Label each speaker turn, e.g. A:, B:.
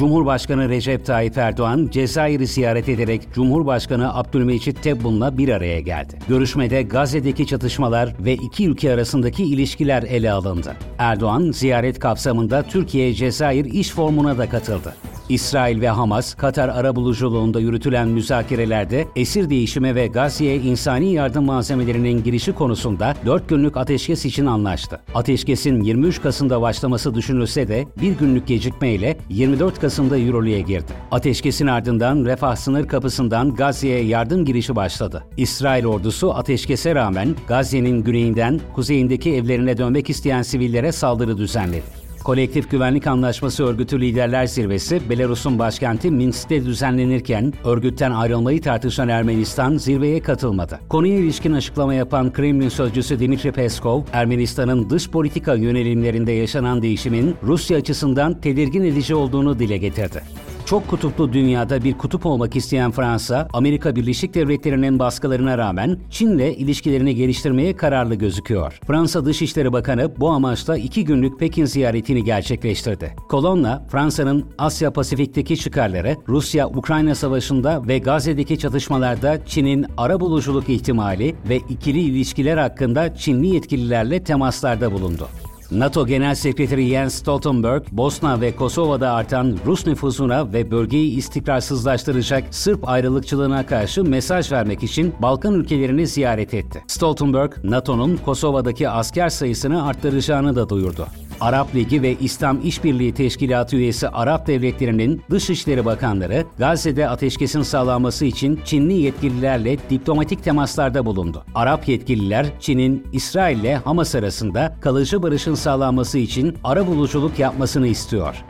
A: Cumhurbaşkanı Recep Tayyip Erdoğan, Cezayir'i ziyaret ederek Cumhurbaşkanı Abdülmecit Tebbun'la bir araya geldi. Görüşmede Gazze'deki çatışmalar ve iki ülke arasındaki ilişkiler ele alındı. Erdoğan, ziyaret kapsamında Türkiye-Cezayir iş formuna da katıldı. İsrail ve Hamas, Katar arabuluculuğunda yürütülen müzakerelerde esir değişimi ve Gazze'ye insani yardım malzemelerinin girişi konusunda 4 günlük ateşkes için anlaştı. Ateşkesin 23 Kasım'da başlaması düşünülse de bir günlük gecikmeyle 24 Kasım'da yürürlüğe girdi. Ateşkesin ardından Refah sınır kapısından Gazze'ye yardım girişi başladı. İsrail ordusu ateşkese rağmen Gazze'nin güneyinden kuzeyindeki evlerine dönmek isteyen sivillere saldırı düzenledi. Kolektif Güvenlik Anlaşması Örgütü Liderler Zirvesi, Belarus'un başkenti Minsk'te düzenlenirken örgütten ayrılmayı tartışan Ermenistan zirveye katılmadı. Konuya ilişkin açıklama yapan Kremlin sözcüsü Dmitri Peskov, Ermenistan'ın dış politika yönelimlerinde yaşanan değişimin Rusya açısından tedirgin edici olduğunu dile getirdi. Çok kutuplu dünyada bir kutup olmak isteyen Fransa, Amerika Birleşik Devletleri'nin baskılarına rağmen Çin'le ilişkilerini geliştirmeye kararlı gözüküyor. Fransa Dışişleri Bakanı bu amaçla iki günlük Pekin ziyaretini gerçekleştirdi. Kolonla, Fransa'nın Asya Pasifik'teki çıkarları, Rusya-Ukrayna savaşında ve Gazze'deki çatışmalarda Çin'in ara buluculuk ihtimali ve ikili ilişkiler hakkında Çinli yetkililerle temaslarda bulundu. NATO Genel Sekreteri Jens Stoltenberg, Bosna ve Kosova'da artan Rus nüfusuna ve bölgeyi istikrarsızlaştıracak Sırp ayrılıkçılığına karşı mesaj vermek için Balkan ülkelerini ziyaret etti. Stoltenberg, NATO'nun Kosova'daki asker sayısını arttıracağını da duyurdu. Arap Ligi ve İslam İşbirliği Teşkilatı üyesi Arap devletlerinin Dışişleri Bakanları Gazze'de ateşkesin sağlanması için Çinli yetkililerle diplomatik temaslarda bulundu. Arap yetkililer Çin'in İsrail ile Hamas arasında kalıcı barışın sağlanması için ara buluculuk yapmasını istiyor.